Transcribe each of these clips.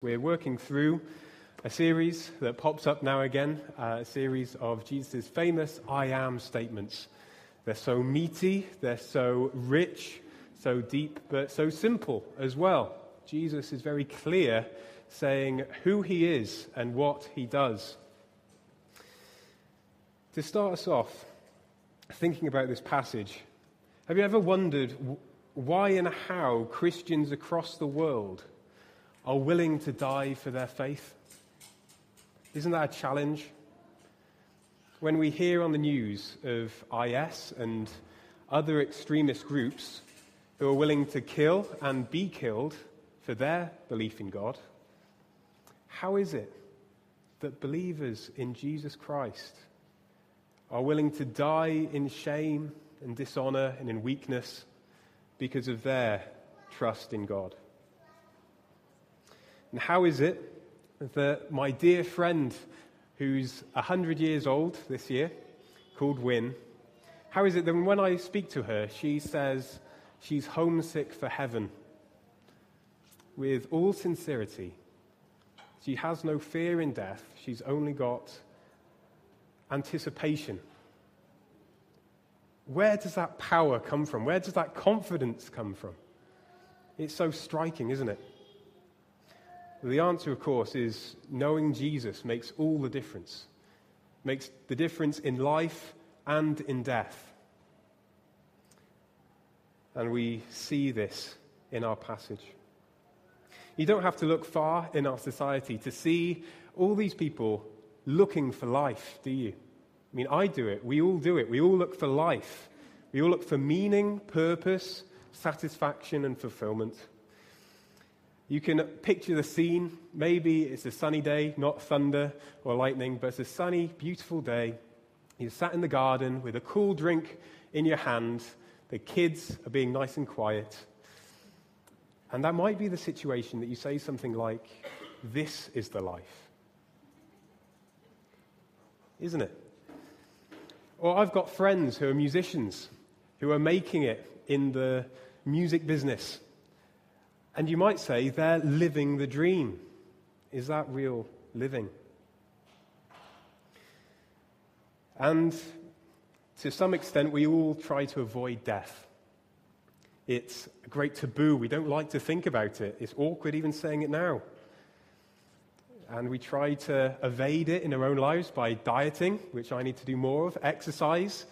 We're working through a series that pops up now again, uh, a series of Jesus' famous I am statements. They're so meaty, they're so rich, so deep, but so simple as well. Jesus is very clear saying who he is and what he does. To start us off, thinking about this passage, have you ever wondered why and how Christians across the world are willing to die for their faith? Isn't that a challenge? When we hear on the news of IS and other extremist groups who are willing to kill and be killed for their belief in God, how is it that believers in Jesus Christ are willing to die in shame and dishonor and in weakness because of their trust in God? And how is it that my dear friend, who's 100 years old this year, called Win, how is it that when I speak to her, she says she's homesick for heaven? With all sincerity, she has no fear in death, she's only got anticipation. Where does that power come from? Where does that confidence come from? It's so striking, isn't it? The answer, of course, is knowing Jesus makes all the difference, makes the difference in life and in death. And we see this in our passage. You don't have to look far in our society to see all these people looking for life, do you? I mean, I do it. We all do it. We all look for life. We all look for meaning, purpose, satisfaction, and fulfillment. You can picture the scene. Maybe it's a sunny day, not thunder or lightning, but it's a sunny, beautiful day. You're sat in the garden with a cool drink in your hand. The kids are being nice and quiet. And that might be the situation that you say something like, This is the life. Isn't it? Or I've got friends who are musicians who are making it in the music business. And you might say they're living the dream. Is that real living? And to some extent, we all try to avoid death. It's a great taboo. We don't like to think about it. It's awkward even saying it now. And we try to evade it in our own lives by dieting, which I need to do more of, exercise,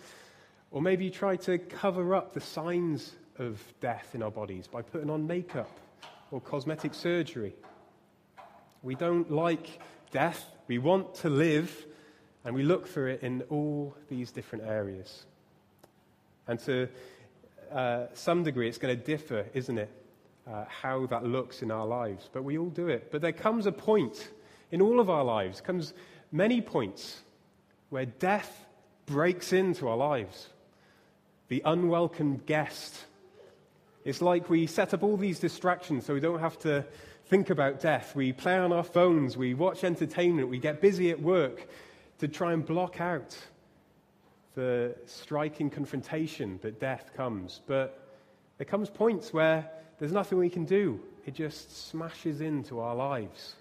or maybe you try to cover up the signs of death in our bodies by putting on makeup or cosmetic surgery. We don't like death. We want to live, and we look for it in all these different areas. And to uh, some degree, it's going to differ, isn't it, uh, how that looks in our lives. But we all do it. But there comes a point in all of our lives, comes many points where death breaks into our lives. The unwelcome guest it's like we set up all these distractions so we don't have to think about death. We play on our phones, we watch entertainment, we get busy at work to try and block out the striking confrontation that death comes. But there comes points where there's nothing we can do. It just smashes into our lives.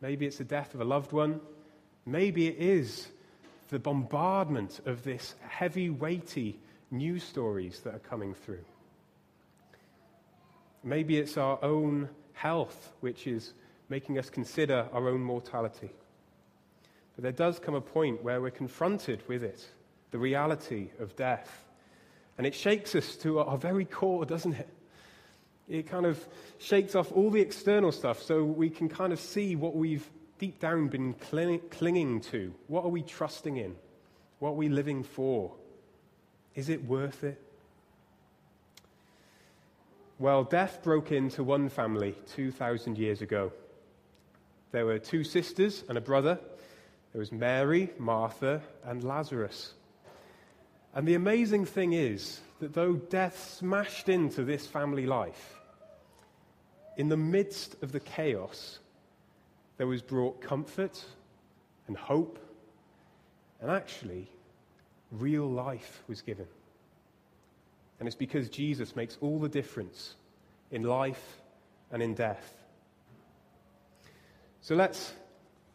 Maybe it's the death of a loved one. Maybe it is the bombardment of this heavy, weighty news stories that are coming through. Maybe it's our own health which is making us consider our own mortality. But there does come a point where we're confronted with it, the reality of death. And it shakes us to our very core, doesn't it? It kind of shakes off all the external stuff so we can kind of see what we've deep down been clinging to. What are we trusting in? What are we living for? Is it worth it? Well, death broke into one family 2,000 years ago. There were two sisters and a brother. There was Mary, Martha, and Lazarus. And the amazing thing is that though death smashed into this family life, in the midst of the chaos, there was brought comfort and hope, and actually, real life was given. And it's because Jesus makes all the difference in life and in death. So let's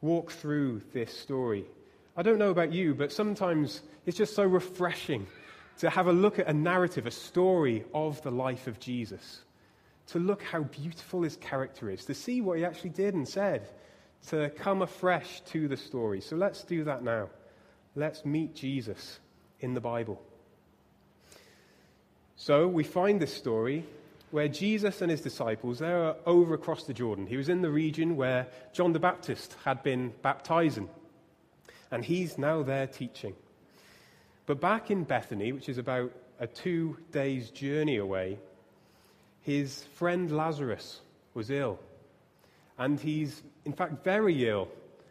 walk through this story. I don't know about you, but sometimes it's just so refreshing to have a look at a narrative, a story of the life of Jesus, to look how beautiful his character is, to see what he actually did and said, to come afresh to the story. So let's do that now. Let's meet Jesus in the Bible. So we find this story where Jesus and his disciples, they are over across the Jordan. He was in the region where John the Baptist had been baptizing, and he's now there teaching. But back in Bethany, which is about a two days' journey away, his friend Lazarus was ill. And he's, in fact, very ill.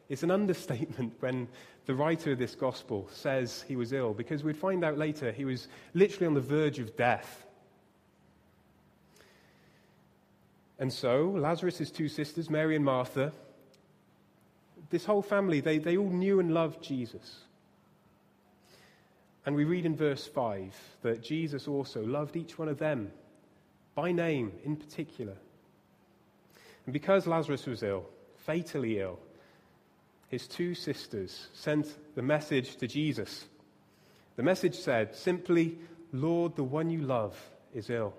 It's an understatement when the writer of this gospel says he was ill, because we'd find out later he was literally on the verge of death. And so, Lazarus' two sisters, Mary and Martha, this whole family, they, they all knew and loved Jesus. And we read in verse 5 that Jesus also loved each one of them by name in particular. And because Lazarus was ill, fatally ill, his two sisters sent the message to Jesus. The message said simply, Lord, the one you love is ill.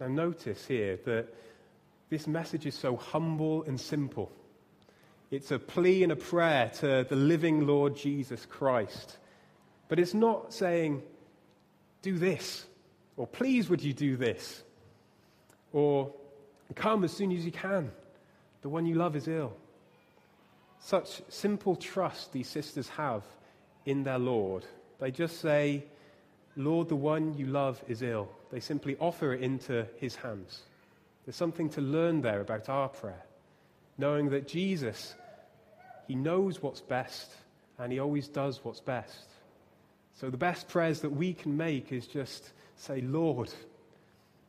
Now, notice here that this message is so humble and simple. It's a plea and a prayer to the living Lord Jesus Christ. But it's not saying, do this, or please would you do this, or come as soon as you can. The one you love is ill. Such simple trust these sisters have in their Lord. They just say, Lord, the one you love is ill. They simply offer it into his hands. There's something to learn there about our prayer, knowing that Jesus, he knows what's best and he always does what's best. So the best prayers that we can make is just say, Lord,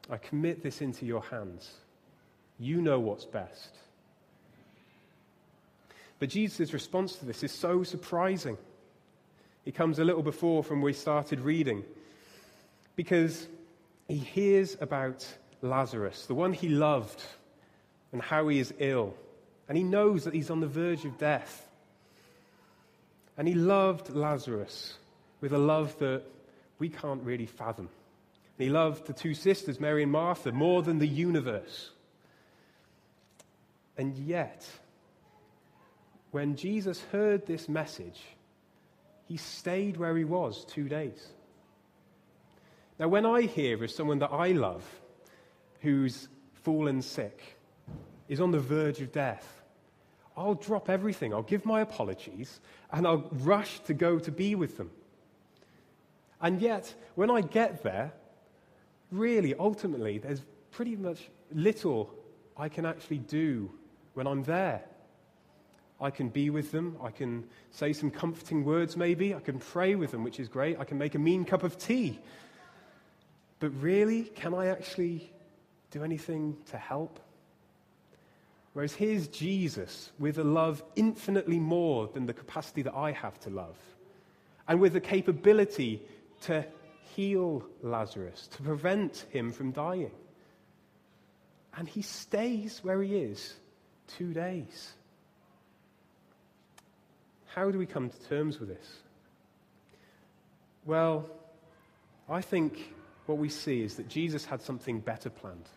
I commit this into your hands. You know what's best. But Jesus' response to this is so surprising. It comes a little before from where we started reading because he hears about Lazarus, the one he loved, and how he is ill. And he knows that he's on the verge of death. And he loved Lazarus with a love that we can't really fathom. And he loved the two sisters, Mary and Martha, more than the universe. And yet, when Jesus heard this message, he stayed where he was two days. Now, when I hear of someone that I love who's fallen sick, is on the verge of death, I'll drop everything. I'll give my apologies and I'll rush to go to be with them. And yet, when I get there, really, ultimately, there's pretty much little I can actually do when I'm there. I can be with them. I can say some comforting words, maybe. I can pray with them, which is great. I can make a mean cup of tea but really, can I actually do anything to help? Whereas here's Jesus with a love infinitely more than the capacity that I have to love, and with the capability to heal Lazarus, to prevent him from dying. And he stays where he is two days. How do we come to terms with this? Well, I think what we see is that Jesus had something better planned.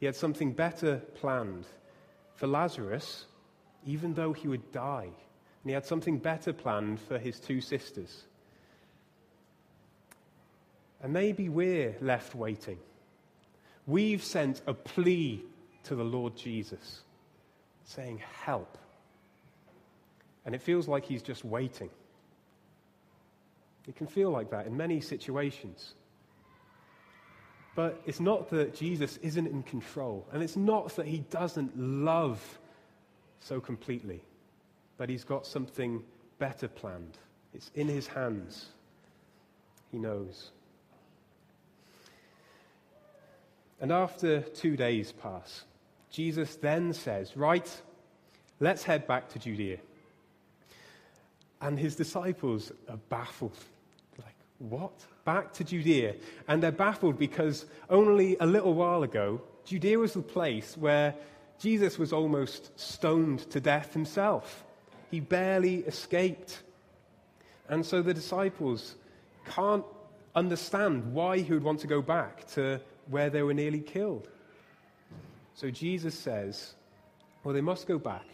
He had something better planned for Lazarus, even though he would die. And he had something better planned for his two sisters. And maybe we're left waiting. We've sent a plea to the Lord Jesus saying, Help. And it feels like he's just waiting. It can feel like that in many situations. But it's not that Jesus isn't in control, and it's not that he doesn't love so completely, but he's got something better planned. It's in his hands. He knows. And after two days pass, Jesus then says, Right, let's head back to Judea. And his disciples are baffled. Like, what? back to Judea. And they're baffled because only a little while ago, Judea was the place where Jesus was almost stoned to death himself. He barely escaped. And so the disciples can't understand why he would want to go back to where they were nearly killed. So Jesus says, well, they must go back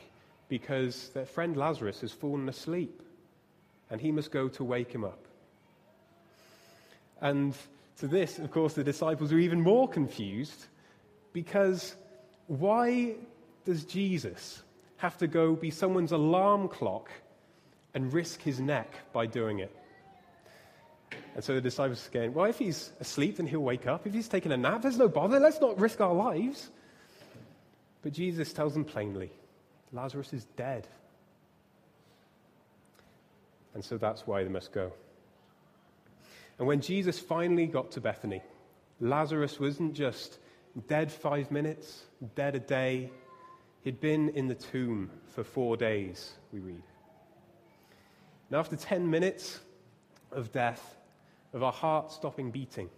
because their friend Lazarus has fallen asleep and he must go to wake him up. And to this, of course, the disciples are even more confused because why does Jesus have to go be someone's alarm clock and risk his neck by doing it? And so the disciples are going, well, if he's asleep, then he'll wake up. If he's taking a nap, there's no bother. Let's not risk our lives. But Jesus tells them plainly Lazarus is dead. And so that's why they must go. And when Jesus finally got to Bethany, Lazarus wasn't just dead five minutes, dead a day. He'd been in the tomb for four days, we read. Now, after 10 minutes of death, of our heart stopping beating,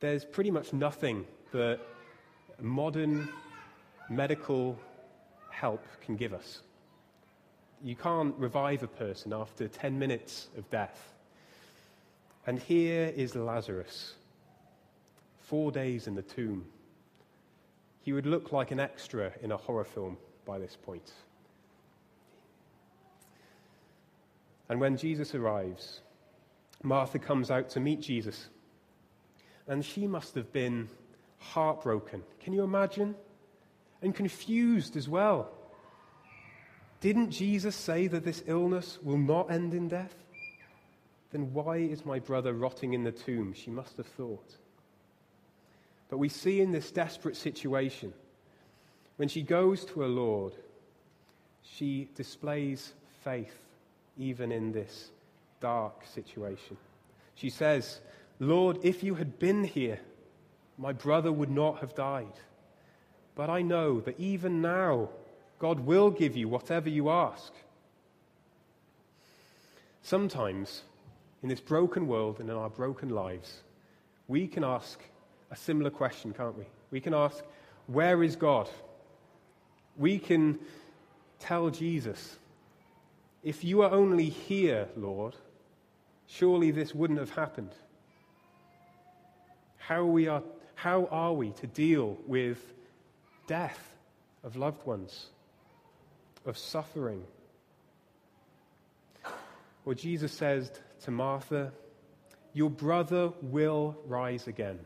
there's pretty much nothing that modern medical help can give us. You can't revive a person after 10 minutes of death. And here is Lazarus, four days in the tomb. He would look like an extra in a horror film by this point. And when Jesus arrives, Martha comes out to meet Jesus. And she must have been heartbroken. Can you imagine? And confused as well. Didn't Jesus say that this illness will not end in death? Then why is my brother rotting in the tomb? She must have thought. But we see in this desperate situation, when she goes to her Lord, she displays faith even in this dark situation. She says, Lord, if you had been here, my brother would not have died. But I know that even now, God will give you whatever you ask. Sometimes, in this broken world and in our broken lives, we can ask a similar question, can't we? We can ask, Where is God? We can tell Jesus, If you are only here, Lord, surely this wouldn't have happened. How, we are, how are we to deal with death of loved ones, of suffering? Well, Jesus says to Martha, Your brother will rise again.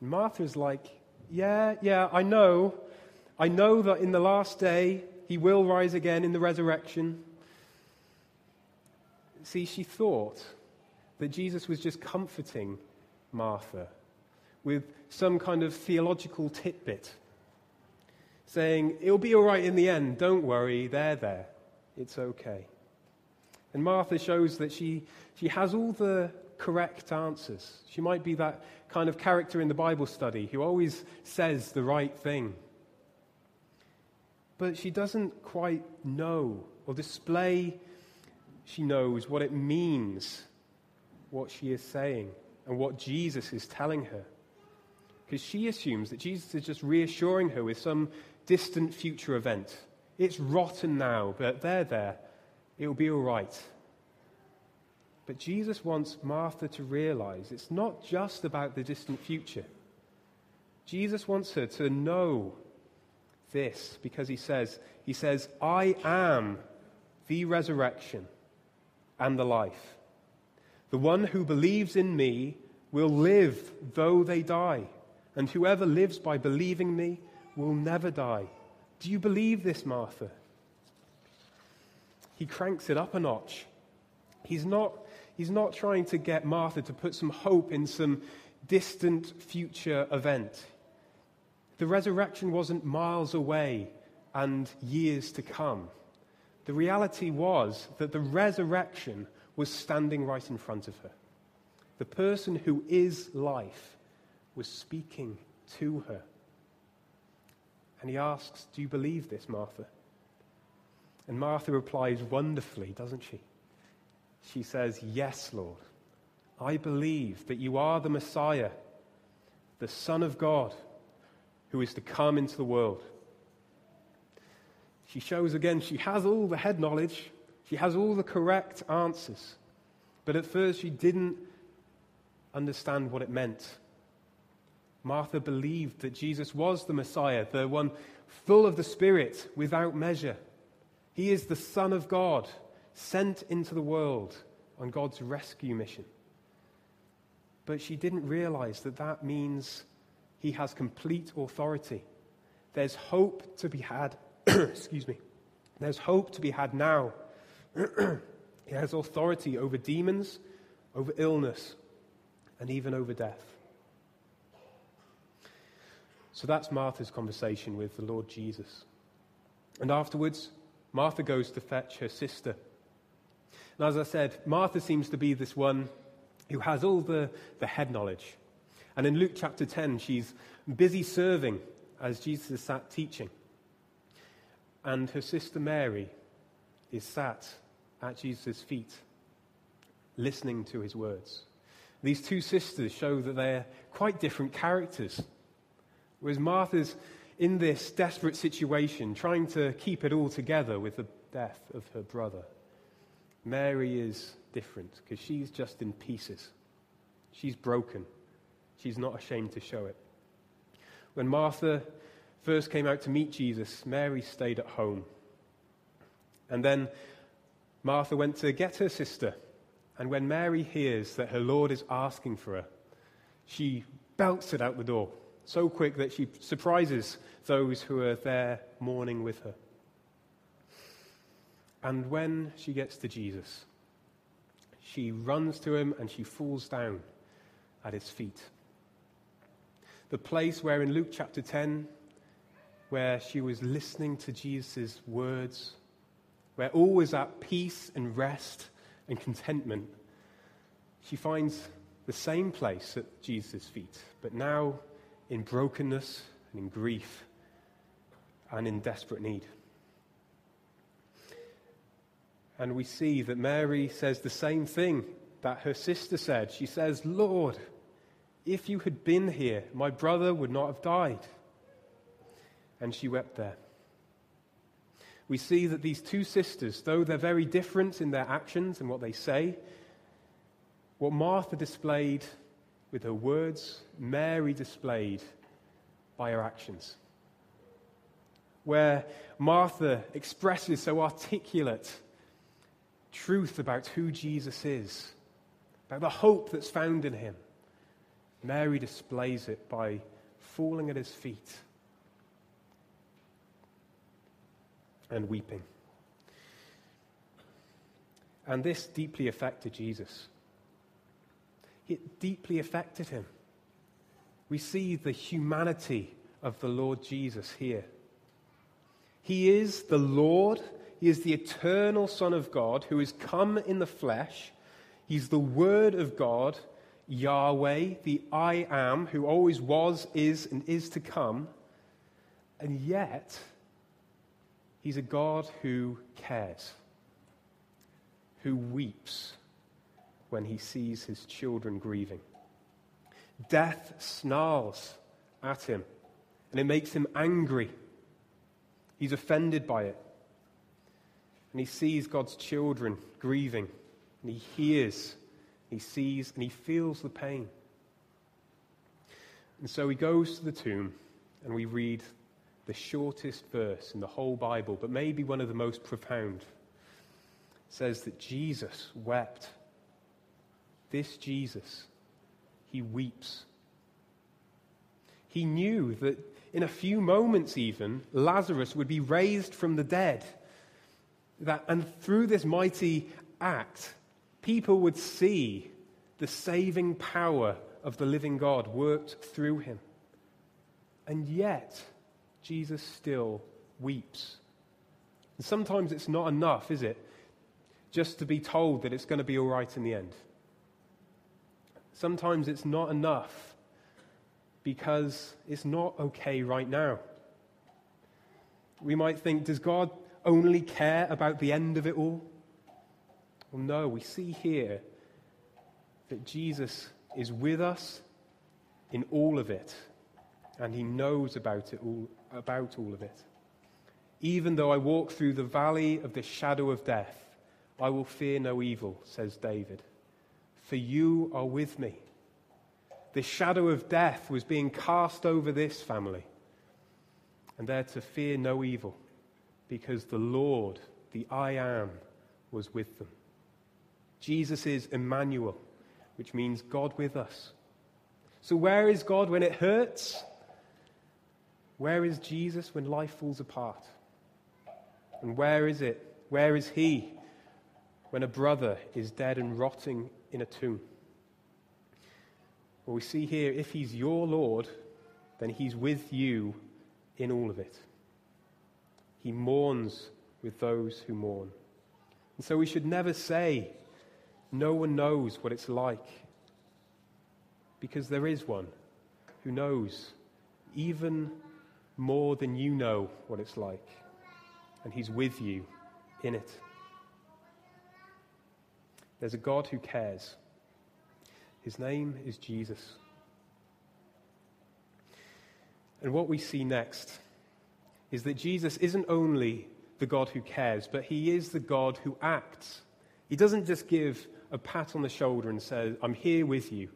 And Martha's like, Yeah, yeah, I know. I know that in the last day he will rise again in the resurrection. See, she thought that Jesus was just comforting Martha with some kind of theological tidbit, saying, It'll be all right in the end. Don't worry. They're there. It's okay. And Martha shows that she, she has all the correct answers. She might be that kind of character in the Bible study who always says the right thing. But she doesn't quite know or display, she knows what it means, what she is saying, and what Jesus is telling her. Because she assumes that Jesus is just reassuring her with some distant future event. It's rotten now, but they're there. It'll be all right. But Jesus wants Martha to realize it's not just about the distant future. Jesus wants her to know this because he says, he says, I am the resurrection and the life. The one who believes in me will live though they die, and whoever lives by believing me will never die. Do you believe this, Martha? He cranks it up a notch. He's not He's not trying to get Martha to put some hope in some distant future event. The resurrection wasn't miles away and years to come. The reality was that the resurrection was standing right in front of her. The person who is life was speaking to her. And he asks, Do you believe this, Martha? And Martha replies wonderfully, doesn't she? she says, Yes, Lord. I believe that you are the Messiah, the Son of God, who is to come into the world. She shows again she has all the head knowledge, she has all the correct answers. But at first, she didn't understand what it meant. Martha believed that Jesus was the Messiah, the one full of the Spirit, without measure. He is the Son of God, sent into the world on God's rescue mission. But she didn't realize that that means he has complete authority. There's hope to be had. excuse me. There's hope to be had now. he has authority over demons, over illness, and even over death. So that's Martha's conversation with the Lord Jesus. And afterwards, Martha goes to fetch her sister. And as I said, Martha seems to be this one who has all the, the head knowledge. And in Luke chapter 10, she's busy serving as Jesus is sat teaching. And her sister Mary is sat at Jesus' feet, listening to his words. These two sisters show that they're quite different characters. Whereas Martha's in this desperate situation, trying to keep it all together with the death of her brother. Mary is different because she's just in pieces. She's broken. She's not ashamed to show it. When Martha first came out to meet Jesus, Mary stayed at home. And then Martha went to get her sister. And when Mary hears that her Lord is asking for her, she belts it out the door so quick that she surprises those who are there mourning with her. And when she gets to Jesus, she runs to him and she falls down at his feet. The place where in Luke chapter 10, where she was listening to Jesus' words, where all was at peace and rest and contentment, she finds the same place at Jesus' feet, but now in brokenness and in grief and in desperate need. And we see that Mary says the same thing that her sister said. She says, Lord, if you had been here, my brother would not have died. And she wept there. We see that these two sisters, though they're very different in their actions and what they say, what Martha displayed with her words, Mary displayed by her actions. Where Martha expresses so articulate truth about who Jesus is, about the hope that's found in him, Mary displays it by falling at his feet and weeping. And this deeply affected Jesus it deeply affected him. We see the humanity of the Lord Jesus here. He is the Lord, He is the eternal Son of God who has come in the flesh. He's the Word of God, Yahweh, the I am, who always was, is, and is to come. And yet, He's a God who cares, who weeps when he sees his children grieving. Death snarls at him, and it makes him angry. He's offended by it. And he sees God's children grieving, and he hears, he sees, and he feels the pain. And so he goes to the tomb, and we read the shortest verse in the whole Bible, but maybe one of the most profound. It says that Jesus wept this Jesus, he weeps. He knew that in a few moments, even, Lazarus would be raised from the dead. That, and through this mighty act, people would see the saving power of the living God worked through him. And yet, Jesus still weeps. And sometimes it's not enough, is it? Just to be told that it's going to be all right in the end. Sometimes it's not enough because it's not okay right now. We might think, does God only care about the end of it all? Well, no, we see here that Jesus is with us in all of it. and he knows about it all about all of it. Even though I walk through the valley of the shadow of death, I will fear no evil, says David, for you are with me. The shadow of death was being cast over this family, and they're to fear no evil, because the Lord, the I am, was with them. Jesus is Emmanuel, which means God with us. So, where is God when it hurts? Where is Jesus when life falls apart? And where is it? Where is He when a brother is dead and rotting in a tomb? Well, we see here if He's your Lord, then He's with you in all of it. He mourns with those who mourn. And so we should never say, No one knows what it's like. Because there is one who knows, even more than you know what it's like. And He's with you in it. There's a God who cares. His name is Jesus. And what we see next is that Jesus isn't only the God who cares, but he is the God who acts. He doesn't just give a pat on the shoulder and say, I'm here with you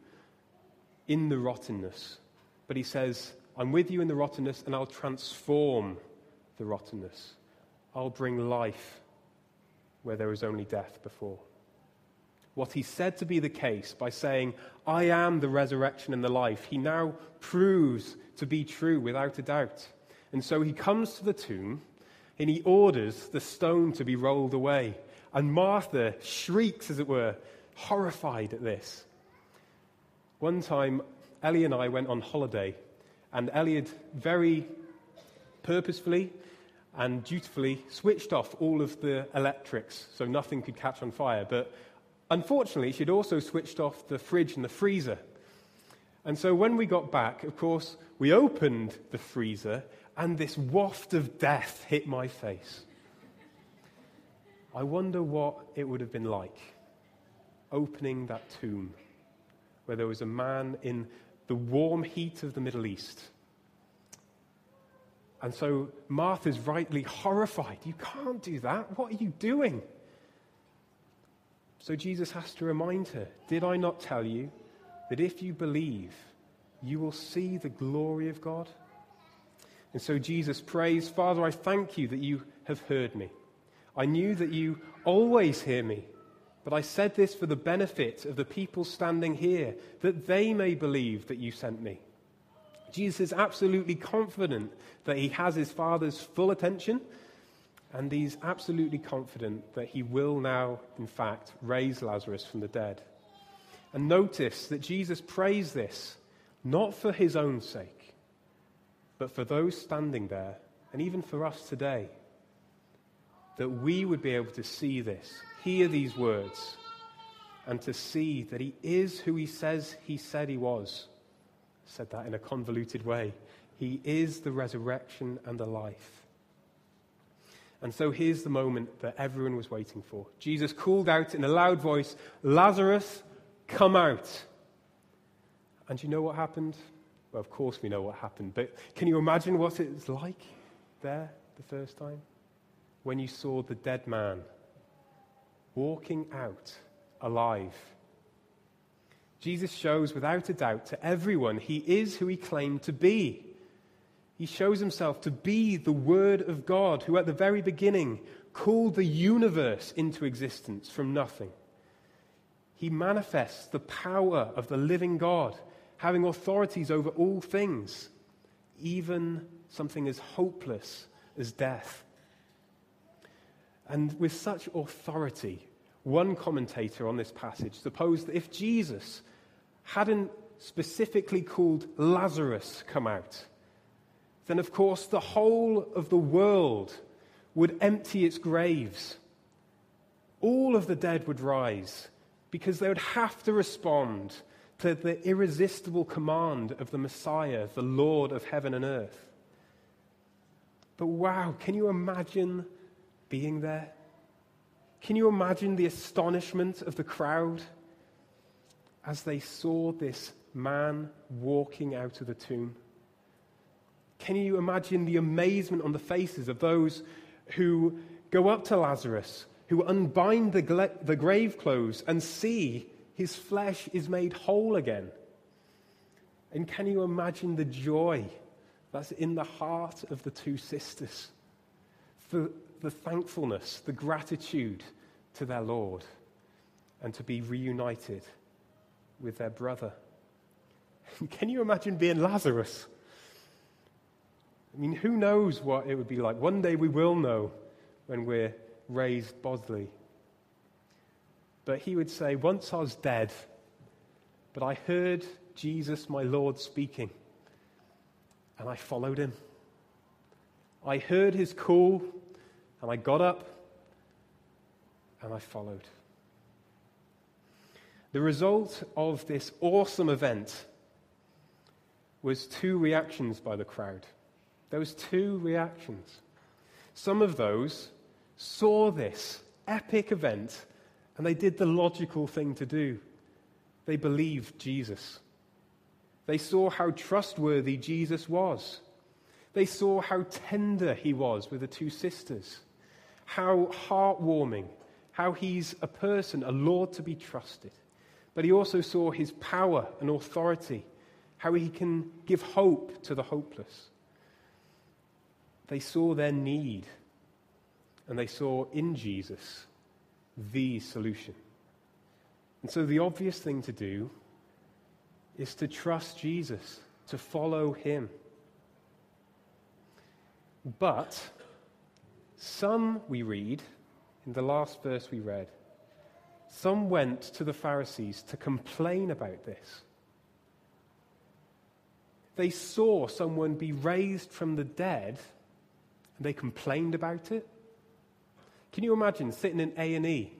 in the rottenness, but he says, I'm with you in the rottenness, and I'll transform the rottenness. I'll bring life where there was only death before. What he said to be the case by saying, I am the resurrection and the life, he now proves to be true without a doubt. And so he comes to the tomb and he orders the stone to be rolled away. And Martha shrieks, as it were, horrified at this. One time, Ellie and I went on holiday and Elliot very purposefully and dutifully switched off all of the electrics so nothing could catch on fire. But unfortunately, she'd also switched off the fridge and the freezer. And so when we got back, of course, we opened the freezer and this waft of death hit my face. I wonder what it would have been like opening that tomb where there was a man in the warm heat of the Middle East. And so Martha's rightly horrified. You can't do that. What are you doing? So Jesus has to remind her Did I not tell you that if you believe, you will see the glory of God? And so Jesus prays, Father, I thank you that you have heard me. I knew that you always hear me. But I said this for the benefit of the people standing here, that they may believe that you sent me. Jesus is absolutely confident that he has his Father's full attention, and he's absolutely confident that he will now, in fact, raise Lazarus from the dead. And notice that Jesus prays this not for his own sake, but for those standing there, and even for us today, that we would be able to see this hear these words and to see that he is who he says he said he was. I said that in a convoluted way. He is the resurrection and the life. And so here's the moment that everyone was waiting for. Jesus called out in a loud voice, Lazarus, come out. And you know what happened? Well, of course we know what happened, but can you imagine what it was like there the first time? When you saw the dead man walking out alive. Jesus shows without a doubt to everyone he is who he claimed to be. He shows himself to be the Word of God, who at the very beginning called the universe into existence from nothing. He manifests the power of the living God, having authorities over all things, even something as hopeless as death. And with such authority, one commentator on this passage supposed that if Jesus hadn't specifically called Lazarus come out, then of course the whole of the world would empty its graves. All of the dead would rise because they would have to respond to the irresistible command of the Messiah, the Lord of heaven and earth. But wow, can you imagine being there? Can you imagine the astonishment of the crowd as they saw this man walking out of the tomb? Can you imagine the amazement on the faces of those who go up to Lazarus, who unbind the, the grave clothes and see his flesh is made whole again? And can you imagine the joy that's in the heart of the two sisters for the thankfulness, the gratitude to their Lord, and to be reunited with their brother? Can you imagine being Lazarus? I mean, who knows what it would be like? One day we will know when we're raised bodily. But he would say, Once I was dead, but I heard Jesus, my Lord, speaking, and I followed him. I heard his call, and I got up, and I followed. The result of this awesome event was two reactions by the crowd. There was two reactions. Some of those saw this epic event and they did the logical thing to do. They believed Jesus. They saw how trustworthy Jesus was. They saw how tender he was with the two sisters, how heartwarming, how he's a person, a Lord to be trusted. But he also saw his power and authority, how he can give hope to the hopeless. They saw their need, and they saw in Jesus the solution. And so the obvious thing to do is to trust Jesus, to follow him. But some, we read in the last verse we read, some went to the Pharisees to complain about this. They saw someone be raised from the dead and they complained about it. Can you imagine sitting in A&E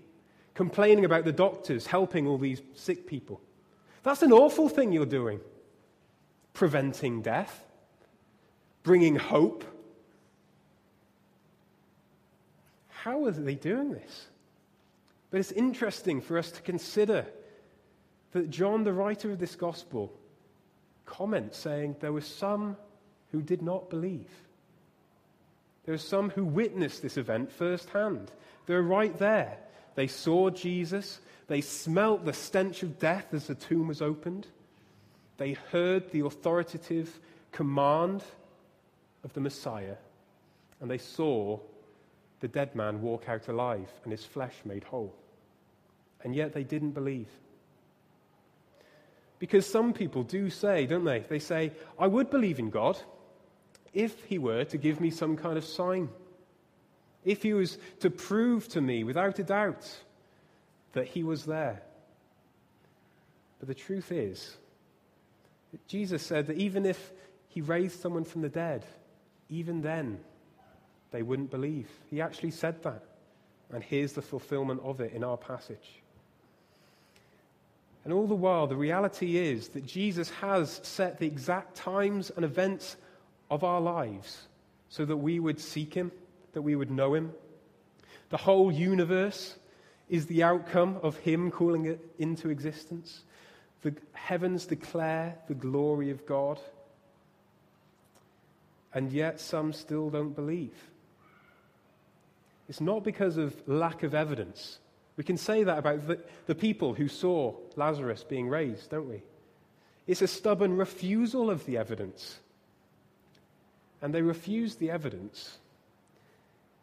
complaining about the doctors helping all these sick people? That's an awful thing you're doing. Preventing death, bringing hope. How are they doing this? But it's interesting for us to consider that John, the writer of this gospel, comments saying there were some who did not believe. There are some who witnessed this event firsthand. They're right there. They saw Jesus. They smelt the stench of death as the tomb was opened. They heard the authoritative command of the Messiah. And they saw the dead man walk out alive and his flesh made whole. And yet they didn't believe. Because some people do say, don't they? They say, I would believe in God if he were to give me some kind of sign, if he was to prove to me without a doubt that he was there. But the truth is, that Jesus said that even if he raised someone from the dead, even then they wouldn't believe. He actually said that. And here's the fulfillment of it in our passage. And all the while, the reality is that Jesus has set the exact times and events of our lives so that we would seek Him, that we would know Him. The whole universe is the outcome of Him calling it into existence. The heavens declare the glory of God. And yet, some still don't believe. It's not because of lack of evidence. We can say that about the, the people who saw Lazarus being raised, don't we? It's a stubborn refusal of the evidence. And they refused the evidence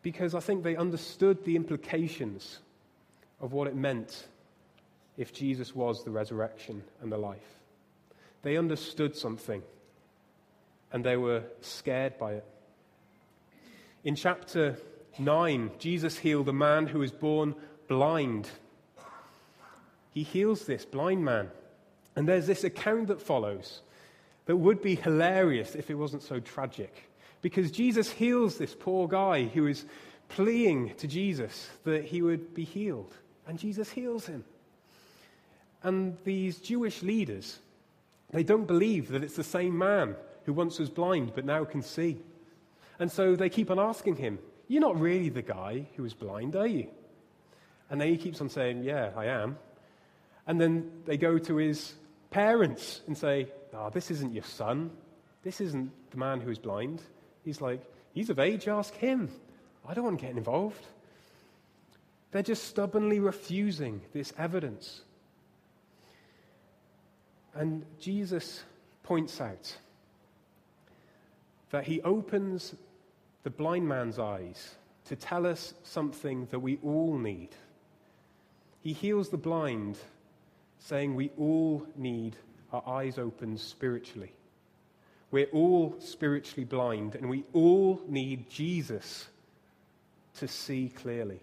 because I think they understood the implications of what it meant if Jesus was the resurrection and the life. They understood something and they were scared by it. In chapter 9, Jesus healed a man who was born blind. He heals this blind man. And there's this account that follows that would be hilarious if it wasn't so tragic. Because Jesus heals this poor guy who is pleading to Jesus that he would be healed. And Jesus heals him. And these Jewish leaders, they don't believe that it's the same man who once was blind but now can see. And so they keep on asking him, You're not really the guy who was blind, are you? And then he keeps on saying, Yeah, I am. And then they go to his parents and say, Oh, this isn't your son. This isn't the man who is blind. He's like, he's of age, ask him. I don't want to get involved. They're just stubbornly refusing this evidence. And Jesus points out that he opens the blind man's eyes to tell us something that we all need. He heals the blind, saying we all need our eyes opened spiritually. We're all spiritually blind, and we all need Jesus to see clearly.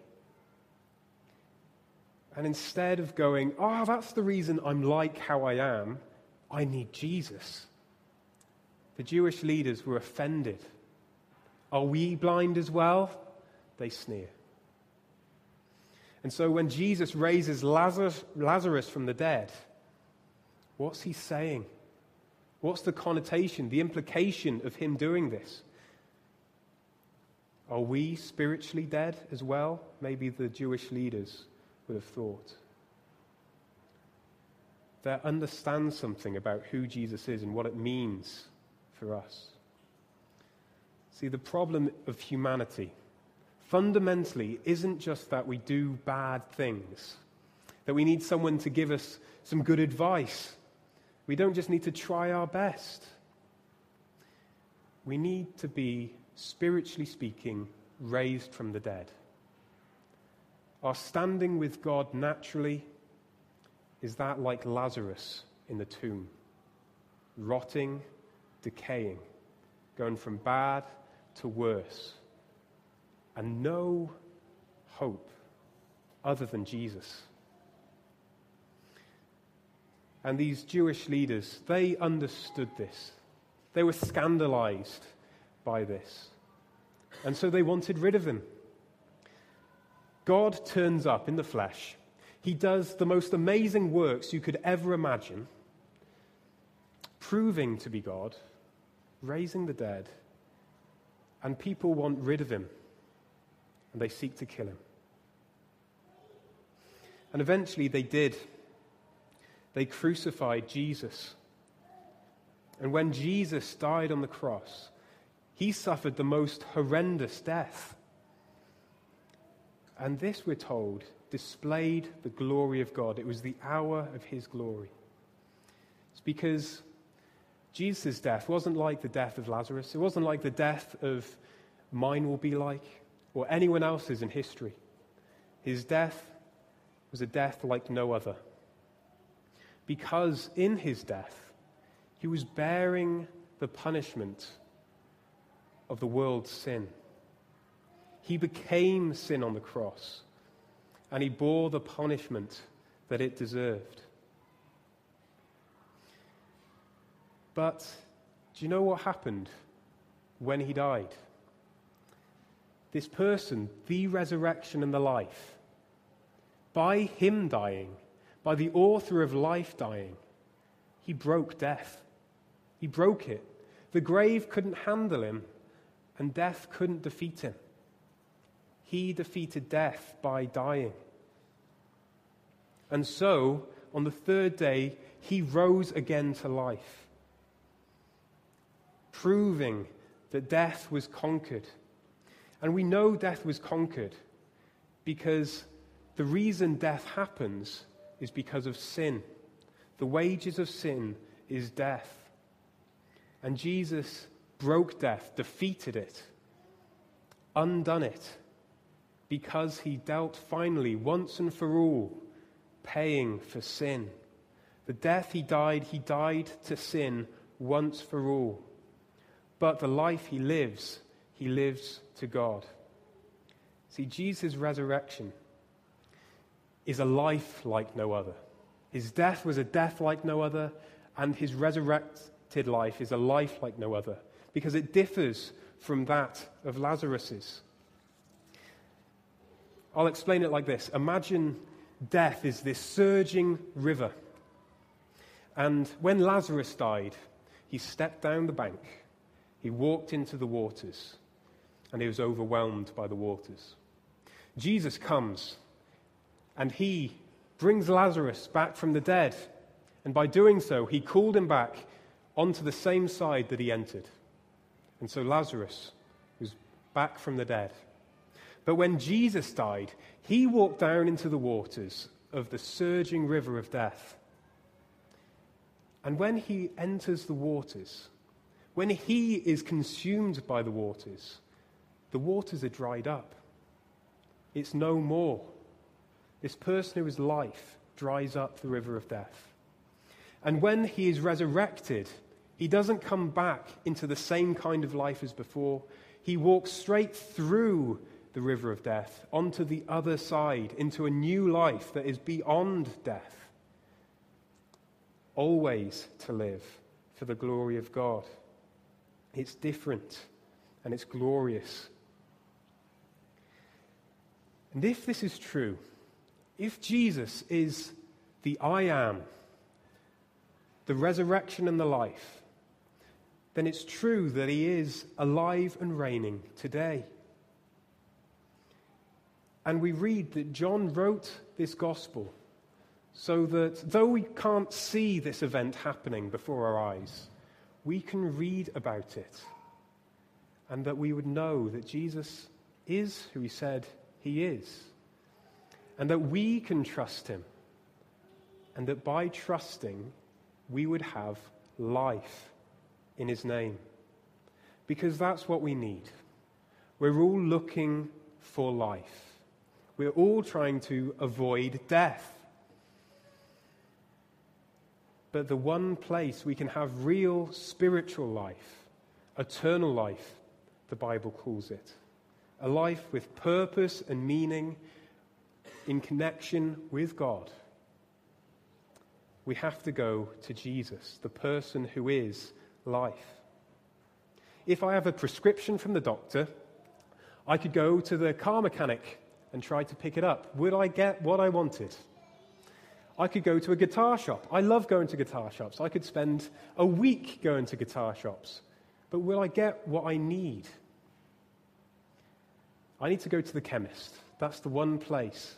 And instead of going, oh, that's the reason I'm like how I am, I need Jesus. The Jewish leaders were offended. Are we blind as well? They sneer. And so when Jesus raises Lazarus, Lazarus from the dead, what's he saying? What's the connotation, the implication of him doing this? Are we spiritually dead as well? Maybe the Jewish leaders would have thought. They understand something about who Jesus is and what it means for us. See, the problem of humanity fundamentally isn't just that we do bad things, that we need someone to give us some good advice. We don't just need to try our best. We need to be spiritually speaking, raised from the dead. Our standing with God naturally is that like Lazarus in the tomb, rotting, decaying, going from bad to worse, and no hope other than Jesus. And these Jewish leaders, they understood this. They were scandalized by this. And so they wanted rid of him. God turns up in the flesh. He does the most amazing works you could ever imagine, proving to be God, raising the dead, and people want rid of him, and they seek to kill him. And eventually they did. They crucified Jesus. And when Jesus died on the cross, he suffered the most horrendous death. And this, we're told, displayed the glory of God. It was the hour of his glory. It's because Jesus' death wasn't like the death of Lazarus, it wasn't like the death of mine will be like, or anyone else's in history. His death was a death like no other. Because in his death, he was bearing the punishment of the world's sin. He became sin on the cross, and he bore the punishment that it deserved. But do you know what happened when he died? This person, the resurrection and the life, by him dying, by the author of life dying, he broke death. He broke it. The grave couldn't handle him and death couldn't defeat him. He defeated death by dying. And so, on the third day, he rose again to life, proving that death was conquered. And we know death was conquered because the reason death happens is because of sin. The wages of sin is death. And Jesus broke death, defeated it, undone it, because he dealt finally, once and for all, paying for sin. The death he died, he died to sin once for all. But the life he lives, he lives to God. See, Jesus' resurrection is a life like no other. His death was a death like no other, and his resurrected life is a life like no other because it differs from that of Lazarus's. I'll explain it like this Imagine death is this surging river. And when Lazarus died, he stepped down the bank, he walked into the waters, and he was overwhelmed by the waters. Jesus comes, and he brings Lazarus back from the dead. And by doing so, he called him back onto the same side that he entered. And so Lazarus was back from the dead. But when Jesus died, he walked down into the waters of the surging river of death. And when he enters the waters, when he is consumed by the waters, the waters are dried up. It's no more. This person who is life dries up the river of death. And when he is resurrected, he doesn't come back into the same kind of life as before. He walks straight through the river of death onto the other side, into a new life that is beyond death. Always to live for the glory of God. It's different and it's glorious. And if this is true, if Jesus is the I am, the resurrection and the life, then it's true that he is alive and reigning today. And we read that John wrote this gospel so that though we can't see this event happening before our eyes, we can read about it and that we would know that Jesus is who he said he is and that we can trust him and that by trusting we would have life in his name because that's what we need. We're all looking for life. We're all trying to avoid death. But the one place we can have real spiritual life, eternal life, the Bible calls it, a life with purpose and meaning in connection with God, we have to go to Jesus, the person who is life. If I have a prescription from the doctor, I could go to the car mechanic and try to pick it up. Would I get what I wanted? I could go to a guitar shop. I love going to guitar shops. I could spend a week going to guitar shops. But will I get what I need? I need to go to the chemist. That's the one place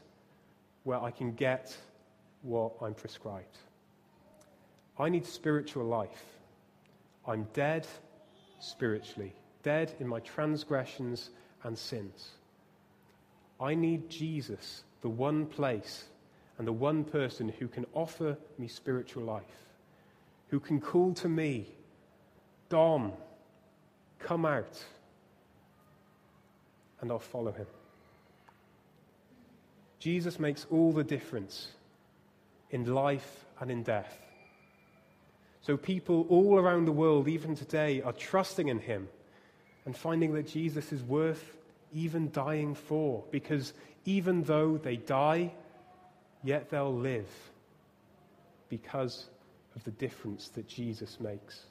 where I can get what I'm prescribed. I need spiritual life. I'm dead spiritually, dead in my transgressions and sins. I need Jesus, the one place and the one person who can offer me spiritual life, who can call to me, Dom, come out, and I'll follow him. Jesus makes all the difference in life and in death. So people all around the world, even today, are trusting in him and finding that Jesus is worth even dying for, because even though they die, yet they'll live because of the difference that Jesus makes.